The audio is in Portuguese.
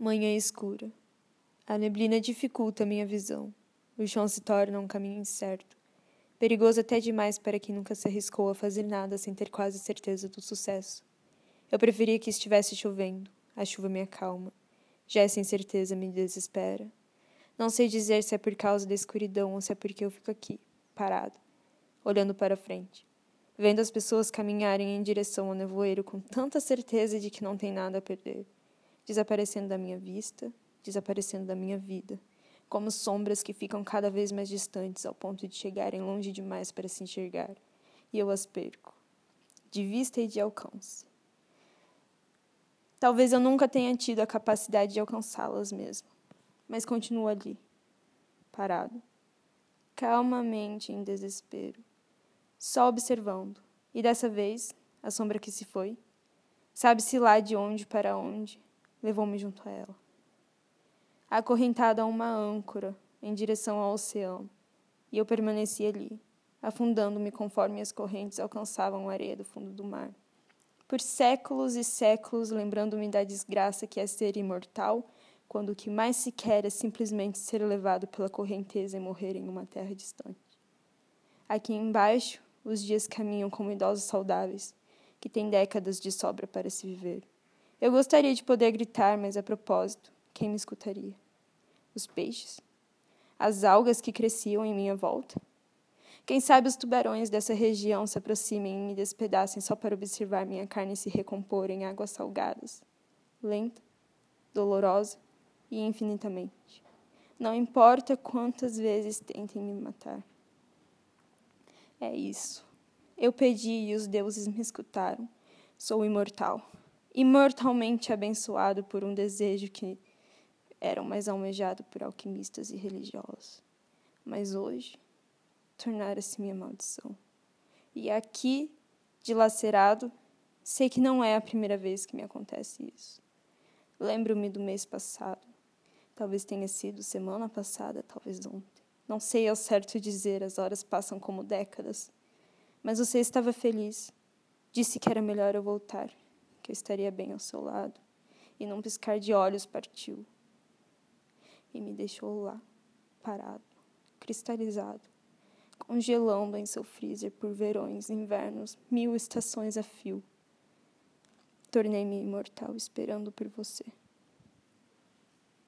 Manhã escura. A neblina dificulta minha visão. O chão se torna um caminho incerto. Perigoso até demais para quem nunca se arriscou a fazer nada sem ter quase certeza do sucesso. Eu preferia que estivesse chovendo. A chuva me acalma. Já essa incerteza me desespera. Não sei dizer se é por causa da escuridão ou se é porque eu fico aqui, parado, olhando para frente, vendo as pessoas caminharem em direção ao nevoeiro com tanta certeza de que não tem nada a perder desaparecendo da minha vista, desaparecendo da minha vida, como sombras que ficam cada vez mais distantes ao ponto de chegarem longe demais para se enxergar, e eu as perco, de vista e de alcance. Talvez eu nunca tenha tido a capacidade de alcançá-las mesmo, mas continuo ali, parado, calmamente em desespero, só observando, e dessa vez, a sombra que se foi, sabe-se lá de onde para onde, levou-me junto a ela. Acorrentada a uma âncora em direção ao oceano, e eu permaneci ali, afundando-me conforme as correntes alcançavam a areia do fundo do mar. Por séculos e séculos, lembrando-me da desgraça que é ser imortal, quando o que mais se quer é simplesmente ser levado pela correnteza e morrer em uma terra distante. Aqui embaixo, os dias caminham como idosos saudáveis, que têm décadas de sobra para se viver. Eu gostaria de poder gritar, mas a propósito, quem me escutaria? Os peixes? As algas que cresciam em minha volta? Quem sabe os tubarões dessa região se aproximem e me despedacem só para observar minha carne se recompor em águas salgadas, lenta, dolorosa e infinitamente. Não importa quantas vezes tentem me matar. É isso. Eu pedi e os deuses me escutaram. Sou imortal imortalmente abençoado por um desejo que era mais almejado por alquimistas e religiosos. Mas hoje, tornara-se minha maldição. E aqui, dilacerado, sei que não é a primeira vez que me acontece isso. Lembro-me do mês passado. Talvez tenha sido semana passada, talvez ontem. Não sei ao certo dizer, as horas passam como décadas. Mas você estava feliz. Disse que era melhor eu voltar que eu estaria bem ao seu lado, e num piscar de olhos partiu. E me deixou lá, parado, cristalizado, congelando em seu freezer por verões, invernos, mil estações a fio. Tornei-me imortal esperando por você.